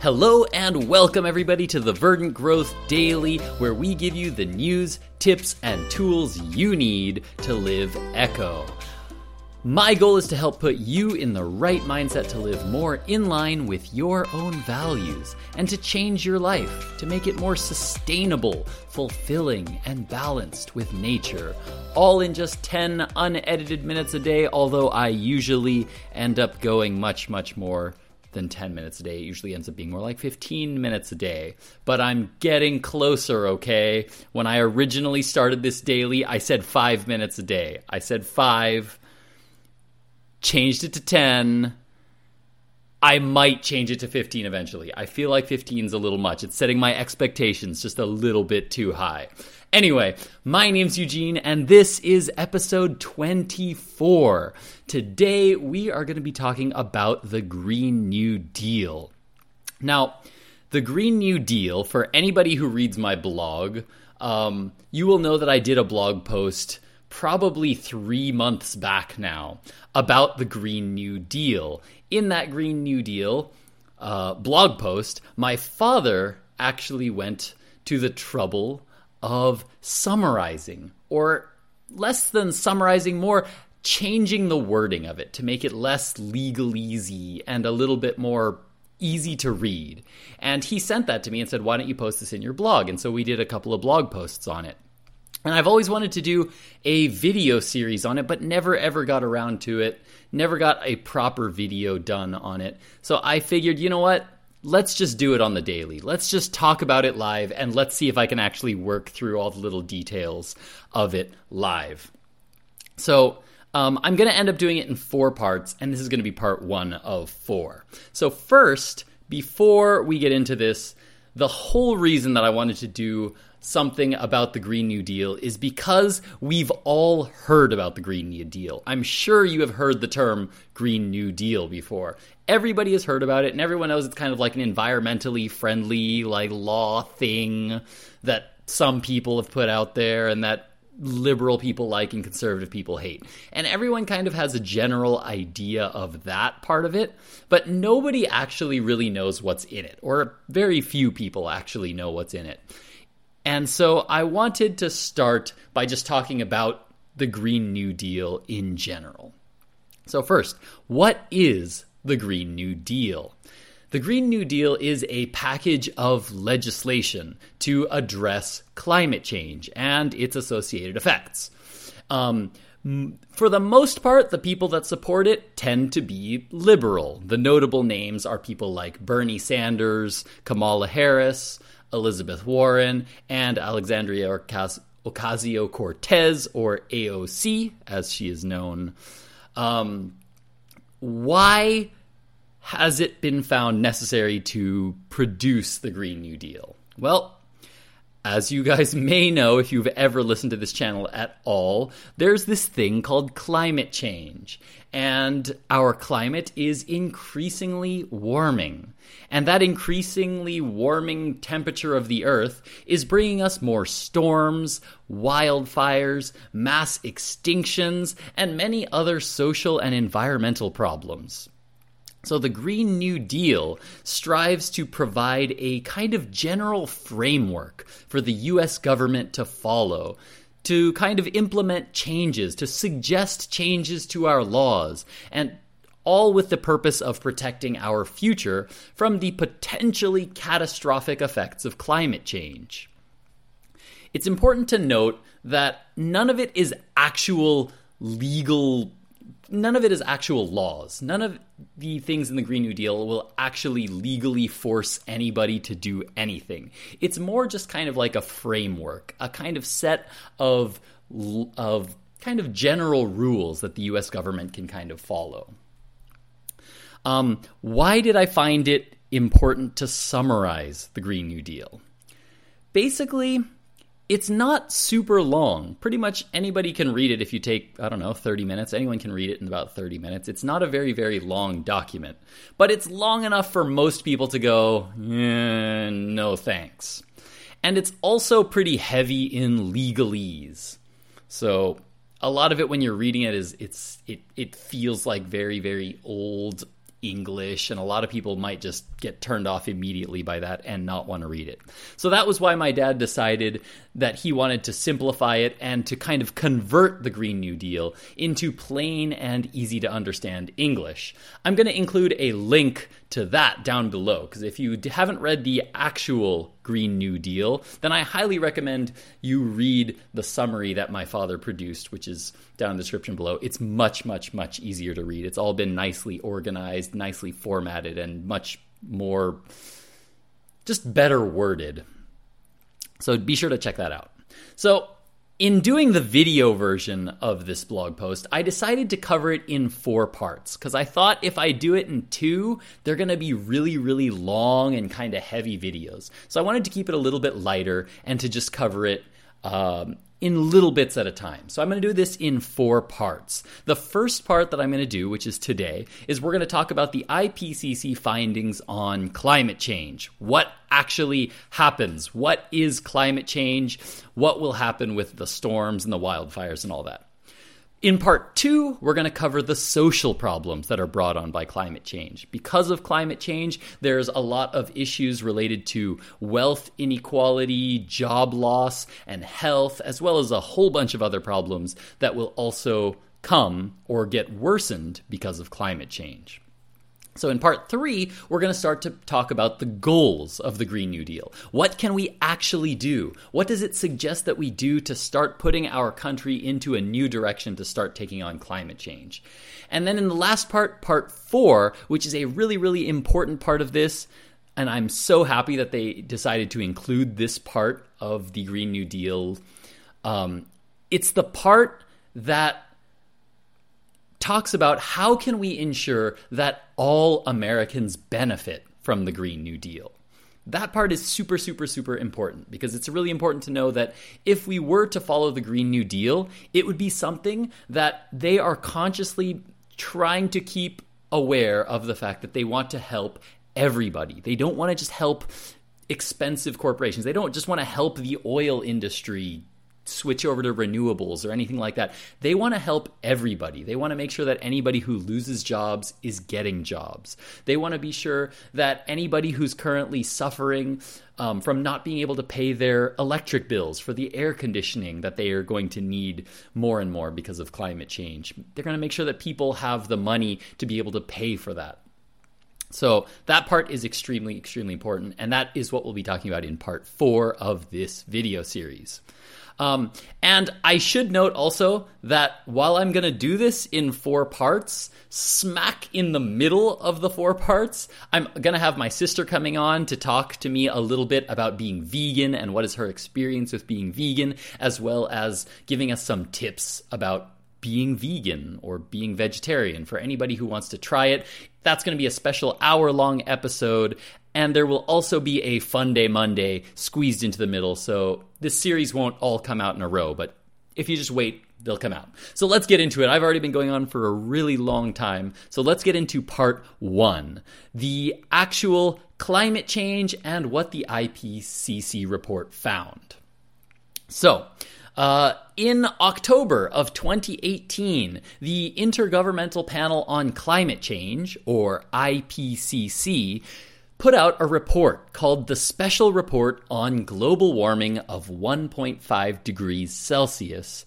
Hello and welcome everybody to the Verdant Growth Daily, where we give you the news, tips, and tools you need to live Echo. My goal is to help put you in the right mindset to live more in line with your own values and to change your life to make it more sustainable, fulfilling, and balanced with nature. All in just 10 unedited minutes a day, although I usually end up going much, much more than 10 minutes a day. It usually ends up being more like 15 minutes a day. But I'm getting closer, okay? When I originally started this daily, I said five minutes a day. I said five, changed it to 10. I might change it to 15 eventually. I feel like 15 is a little much. It's setting my expectations just a little bit too high. Anyway, my name's Eugene, and this is episode 24. Today, we are going to be talking about the Green New Deal. Now, the Green New Deal, for anybody who reads my blog, um, you will know that I did a blog post probably three months back now about the Green New Deal. In that Green New Deal uh, blog post, my father actually went to the trouble of summarizing, or less than summarizing, more changing the wording of it to make it less legalese and a little bit more easy to read. And he sent that to me and said, Why don't you post this in your blog? And so we did a couple of blog posts on it. And I've always wanted to do a video series on it, but never ever got around to it. Never got a proper video done on it. So I figured, you know what? Let's just do it on the daily. Let's just talk about it live and let's see if I can actually work through all the little details of it live. So, um, I'm going to end up doing it in four parts, and this is going to be part one of four. So, first, before we get into this, the whole reason that I wanted to do something about the Green New Deal is because we've all heard about the Green New Deal. I'm sure you have heard the term Green New Deal before. Everybody has heard about it, and everyone knows it's kind of like an environmentally friendly, like law thing that some people have put out there and that liberal people like and conservative people hate. And everyone kind of has a general idea of that part of it, but nobody actually really knows what's in it, or very few people actually know what's in it. And so I wanted to start by just talking about the Green New Deal in general. So, first, what is the Green New Deal? The Green New Deal is a package of legislation to address climate change and its associated effects. Um, for the most part, the people that support it tend to be liberal. The notable names are people like Bernie Sanders, Kamala Harris, Elizabeth Warren, and Alexandria Ocasio Cortez, or AOC, as she is known. Um, why has it been found necessary to produce the Green New Deal? Well, as you guys may know, if you've ever listened to this channel at all, there's this thing called climate change. And our climate is increasingly warming. And that increasingly warming temperature of the Earth is bringing us more storms, wildfires, mass extinctions, and many other social and environmental problems. So, the Green New Deal strives to provide a kind of general framework for the US government to follow, to kind of implement changes, to suggest changes to our laws, and all with the purpose of protecting our future from the potentially catastrophic effects of climate change. It's important to note that none of it is actual legal none of it is actual laws. None of the things in the Green New Deal will actually legally force anybody to do anything. It's more just kind of like a framework, a kind of set of of kind of general rules that the US government can kind of follow. Um, why did I find it important to summarize the Green New Deal? Basically, it's not super long. Pretty much anybody can read it if you take, I don't know, 30 minutes. Anyone can read it in about 30 minutes. It's not a very, very long document, but it's long enough for most people to go, eh, no thanks. And it's also pretty heavy in legalese. So a lot of it when you're reading it is it's it it feels like very very old English, and a lot of people might just get turned off immediately by that and not want to read it. So that was why my dad decided that he wanted to simplify it and to kind of convert the Green New Deal into plain and easy to understand English. I'm going to include a link to that down below because if you haven't read the actual Green New Deal, then I highly recommend you read the summary that my father produced, which is down in the description below. It's much, much, much easier to read. It's all been nicely organized, nicely formatted, and much more just better worded. So be sure to check that out. So in doing the video version of this blog post, I decided to cover it in four parts because I thought if I do it in two, they're going to be really, really long and kind of heavy videos. So I wanted to keep it a little bit lighter and to just cover it um, in little bits at a time. So I'm going to do this in four parts. The first part that I'm going to do, which is today, is we're going to talk about the IPCC findings on climate change. What actually happens? What is climate change? What will happen with the storms and the wildfires and all that? In part two, we're going to cover the social problems that are brought on by climate change. Because of climate change, there's a lot of issues related to wealth inequality, job loss, and health, as well as a whole bunch of other problems that will also come or get worsened because of climate change. So, in part three, we're going to start to talk about the goals of the Green New Deal. What can we actually do? What does it suggest that we do to start putting our country into a new direction to start taking on climate change? And then in the last part, part four, which is a really, really important part of this, and I'm so happy that they decided to include this part of the Green New Deal. Um, it's the part that talks about how can we ensure that all Americans benefit from the Green New Deal. That part is super, super, super important because it's really important to know that if we were to follow the Green New Deal, it would be something that they are consciously trying to keep aware of the fact that they want to help everybody. They don't want to just help expensive corporations. They don't just want to help the oil industry switch over to renewables or anything like that. They want to help everybody. They want to make sure that anybody who loses jobs is getting jobs. They want to be sure that anybody who's currently suffering um, from not being able to pay their electric bills for the air conditioning that they are going to need more and more because of climate change, they're going to make sure that people have the money to be able to pay for that. So that part is extremely, extremely important, and that is what we'll be talking about in part four of this video series. Um, and I should note also that while I'm going to do this in four parts, smack in the middle of the four parts, I'm going to have my sister coming on to talk to me a little bit about being vegan and what is her experience with being vegan, as well as giving us some tips about being vegan or being vegetarian for anybody who wants to try it. That's going to be a special hour long episode. And there will also be a Fun Day Monday squeezed into the middle. So this series won't all come out in a row, but if you just wait, they'll come out. So let's get into it. I've already been going on for a really long time. So let's get into part one the actual climate change and what the IPCC report found. So, uh, in October of 2018, the Intergovernmental Panel on Climate Change, or IPCC, put out a report called the Special Report on Global Warming of 1.5 Degrees Celsius.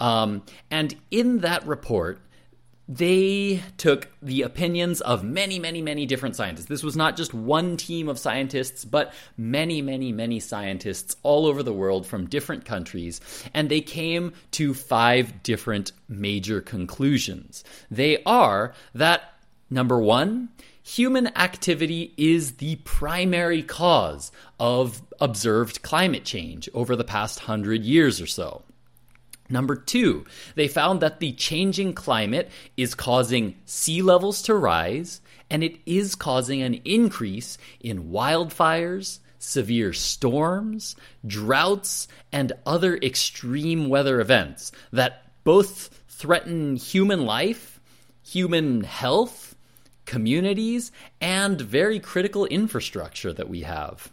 Um, and in that report, they took the opinions of many, many, many different scientists. This was not just one team of scientists, but many, many, many scientists all over the world from different countries, and they came to five different major conclusions. They are that number one, human activity is the primary cause of observed climate change over the past hundred years or so. Number two, they found that the changing climate is causing sea levels to rise, and it is causing an increase in wildfires, severe storms, droughts, and other extreme weather events that both threaten human life, human health, communities, and very critical infrastructure that we have.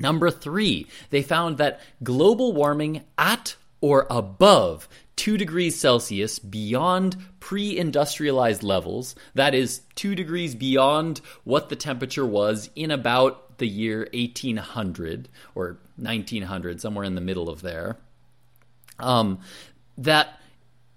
Number three, they found that global warming at or above 2 degrees Celsius beyond pre industrialized levels, that is, 2 degrees beyond what the temperature was in about the year 1800 or 1900, somewhere in the middle of there, um, that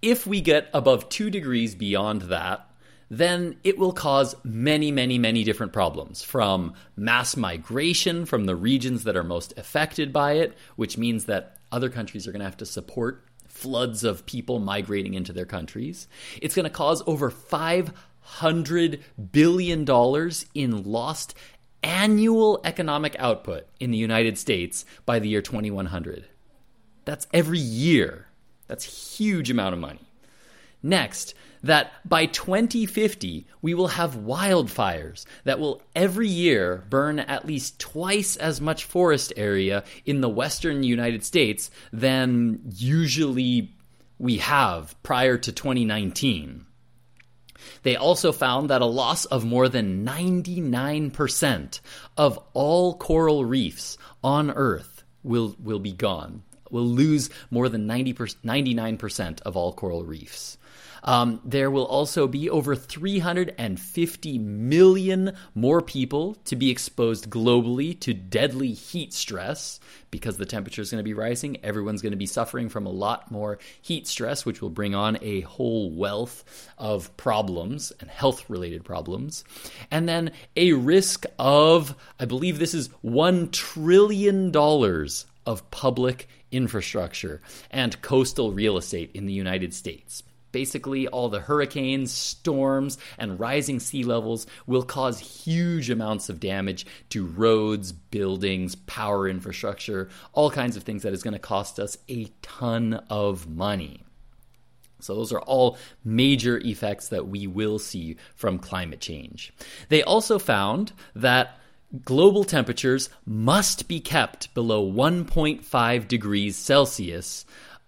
if we get above 2 degrees beyond that, then it will cause many, many, many different problems from mass migration from the regions that are most affected by it, which means that other countries are going to have to support floods of people migrating into their countries. It's going to cause over $500 billion in lost annual economic output in the United States by the year 2100. That's every year. That's huge amount of money. Next, that by 2050, we will have wildfires that will every year burn at least twice as much forest area in the western United States than usually we have prior to 2019. They also found that a loss of more than 99% of all coral reefs on Earth will, will be gone. Will lose more than 90 99% of all coral reefs. Um, there will also be over 350 million more people to be exposed globally to deadly heat stress because the temperature is going to be rising. Everyone's going to be suffering from a lot more heat stress, which will bring on a whole wealth of problems and health related problems. And then a risk of, I believe this is $1 trillion of public infrastructure and coastal real estate in the United States. Basically, all the hurricanes, storms, and rising sea levels will cause huge amounts of damage to roads, buildings, power infrastructure, all kinds of things that is going to cost us a ton of money. So, those are all major effects that we will see from climate change. They also found that global temperatures must be kept below 1.5 degrees Celsius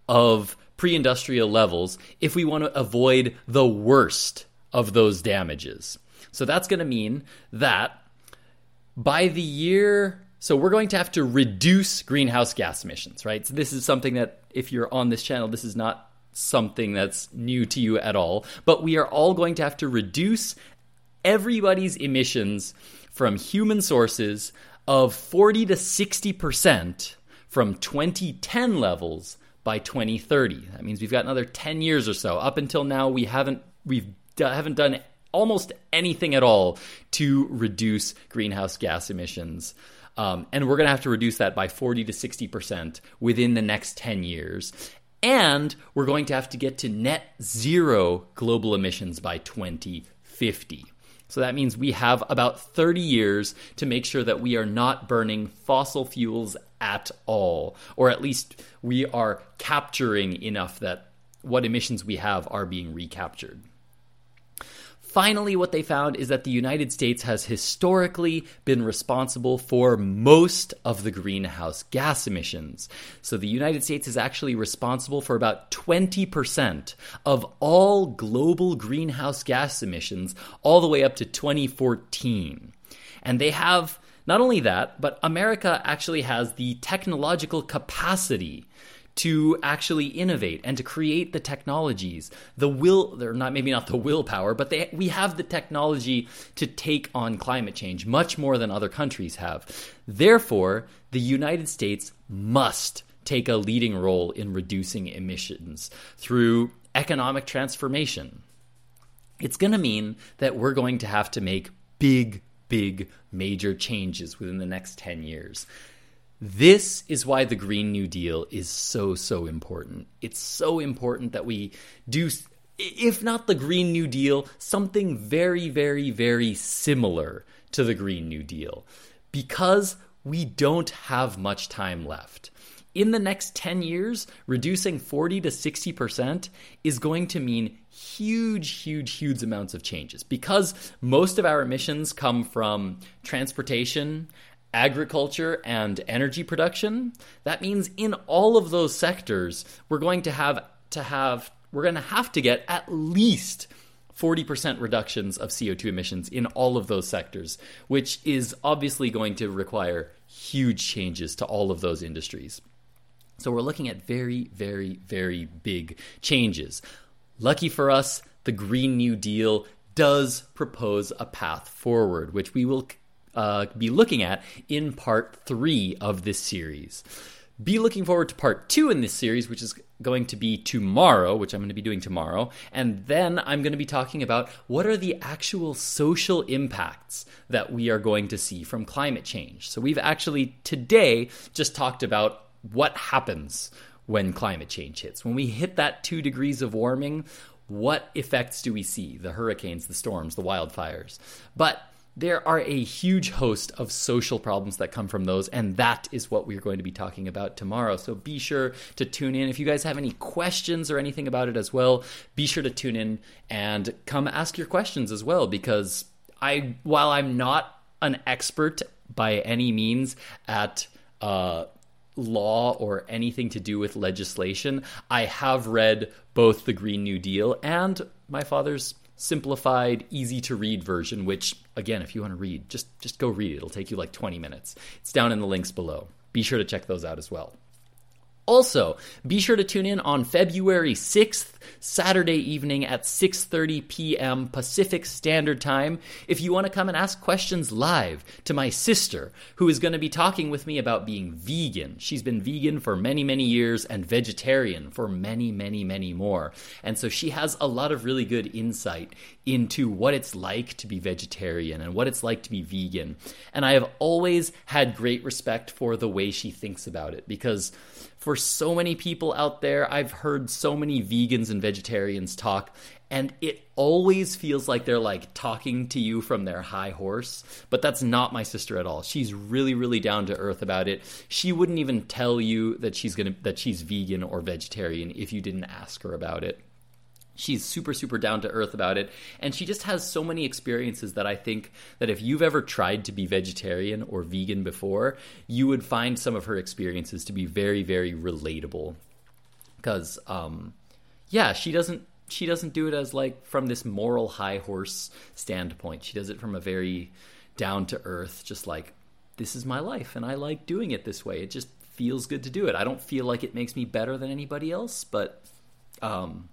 of pre industrial levels if we want to avoid the worst of those damages. So that's going to mean that by the year, so we're going to have to reduce greenhouse gas emissions, right? So this is something that if you're on this channel, this is not something that's new to you at all, but we are all going to have to reduce everybody's emissions from human sources of 40 to 60% from 2010 levels by 2030. That means we've got another 10 years or so. Up until now, we haven't we've haven't done almost anything at all to reduce greenhouse gas emissions. Um, and we're going to have to reduce that by 40 to 60% within the next 10 years. And we're going to have to get to net zero global emissions by 2050. So that means we have about 30 years to make sure that we are not burning fossil fuels at all, or at least we are capturing enough that what emissions we have are being recaptured. Finally, what they found is that the United States has historically been responsible for most of the greenhouse gas emissions. So the United States is actually responsible for about 20% of all global greenhouse gas emissions, all the way up to 2014. And they have not only that, but America actually has the technological capacity to actually innovate and to create the technologies. The will they're not maybe not the willpower but they, we have the technology to take on climate change much more than other countries have. Therefore the united states must take a leading role in reducing emissions through economic transformation. It's going to mean that we're going to have to make big big major changes within the next 10 years this is why the Green New Deal is so, so important. It's so important that we do, if not the Green New Deal, something very, very, very similar to the Green New Deal because we don't have much time left. In the next 10 years, reducing 40 to 60% is going to mean huge, huge, huge amounts of changes because most of our emissions come from transportation agriculture and energy production, that means in all of those sectors, we're going to have to have we're going to have to get at least 40% reductions of CO2 emissions in all of those sectors, which is obviously going to require huge changes to all of those industries. So we're looking at very, very, very big changes. Lucky for us, the Green New Deal does propose a path forward, which we will uh, be looking at in part three of this series. Be looking forward to part two in this series, which is going to be tomorrow, which I'm going to be doing tomorrow. And then I'm going to be talking about what are the actual social impacts that we are going to see from climate change. So we've actually today just talked about what happens when climate change hits. When we hit that two degrees of warming, what effects do we see? The hurricanes, the storms, the wildfires. But there are a huge host of social problems that come from those, and that is what we're going to be talking about tomorrow. So be sure to tune in. If you guys have any questions or anything about it as well, be sure to tune in and come ask your questions as well, because I, while I'm not an expert by any means at uh, law or anything to do with legislation, I have read both the Green New Deal and my father's simplified, easy to read version, which again, if you want to read, just just go read it. It'll take you like 20 minutes. It's down in the links below. Be sure to check those out as well. Also, be sure to tune in on February 6th, Saturday evening at 6:30 p.m. Pacific Standard Time if you want to come and ask questions live to my sister who is going to be talking with me about being vegan. She's been vegan for many, many years and vegetarian for many, many, many more. And so she has a lot of really good insight into what it's like to be vegetarian and what it's like to be vegan. And I have always had great respect for the way she thinks about it because for so many people out there. I've heard so many vegans and vegetarians talk, and it always feels like they're like talking to you from their high horse. But that's not my sister at all. She's really, really down to earth about it. She wouldn't even tell you that she's gonna that she's vegan or vegetarian if you didn't ask her about it. She's super, super down to earth about it. And she just has so many experiences that I think that if you've ever tried to be vegetarian or vegan before, you would find some of her experiences to be very, very relatable. Because, um, yeah, she doesn't she doesn't do it as like from this moral high horse standpoint. She does it from a very down to earth, just like this is my life and I like doing it this way. It just feels good to do it. I don't feel like it makes me better than anybody else, but um,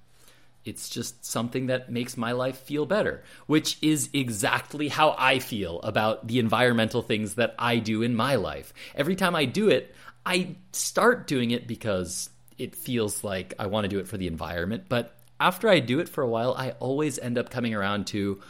it's just something that makes my life feel better, which is exactly how I feel about the environmental things that I do in my life. Every time I do it, I start doing it because it feels like I want to do it for the environment. But after I do it for a while, I always end up coming around to,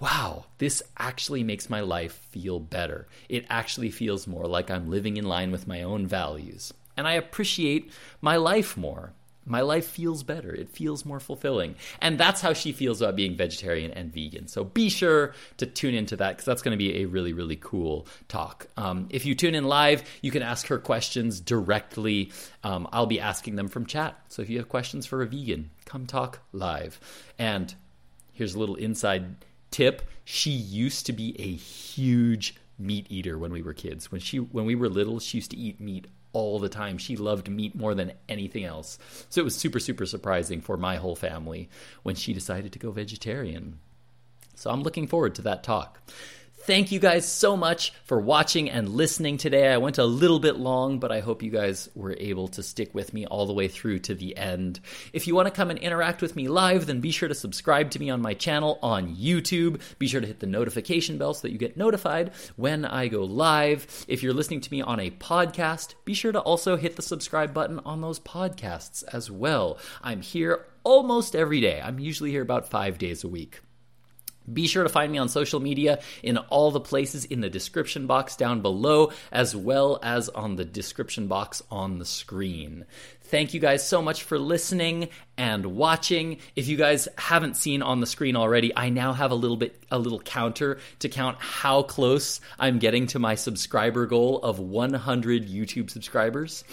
wow, this actually makes my life feel better. It actually feels more like I'm living in line with my own values. And I appreciate my life more my life feels better. It feels more fulfilling. And that's how she feels about being vegetarian and vegan. So be sure to tune into that because that's going to be a really, really cool talk. Um, if you tune in live, you can ask her questions directly. Um, I'll be asking them from chat. So if you have questions for a vegan, come talk live. And here's a little inside tip she used to be a huge meat eater when we were kids. When she when we were little, she used to eat meat all the time. She loved meat more than anything else. So it was super, super surprising for my whole family when she decided to go vegetarian. So I'm looking forward to that talk. Thank you guys so much for watching and listening today. I went a little bit long, but I hope you guys were able to stick with me all the way through to the end. If you want to come and interact with me live, then be sure to subscribe to me on my channel on YouTube. Be sure to hit the notification bell so that you get notified when I go live. If you're listening to me on a podcast, be sure to also hit the subscribe button on those podcasts as well. I'm here almost every day. I'm usually here about five days a week. Be sure to find me on social media in all the places in the description box down below, as well as on the description box on the screen. Thank you guys so much for listening and watching. If you guys haven't seen on the screen already, I now have a little bit a little counter to count how close I'm getting to my subscriber goal of 100 YouTube subscribers.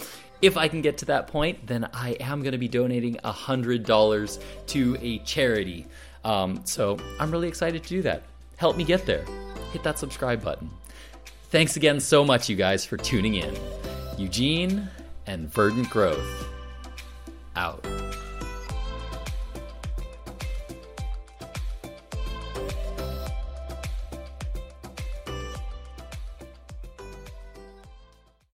If I can get to that point, then I am going to be donating $100 to a charity. Um, so I'm really excited to do that. Help me get there. Hit that subscribe button. Thanks again so much, you guys, for tuning in. Eugene and Verdant Growth out.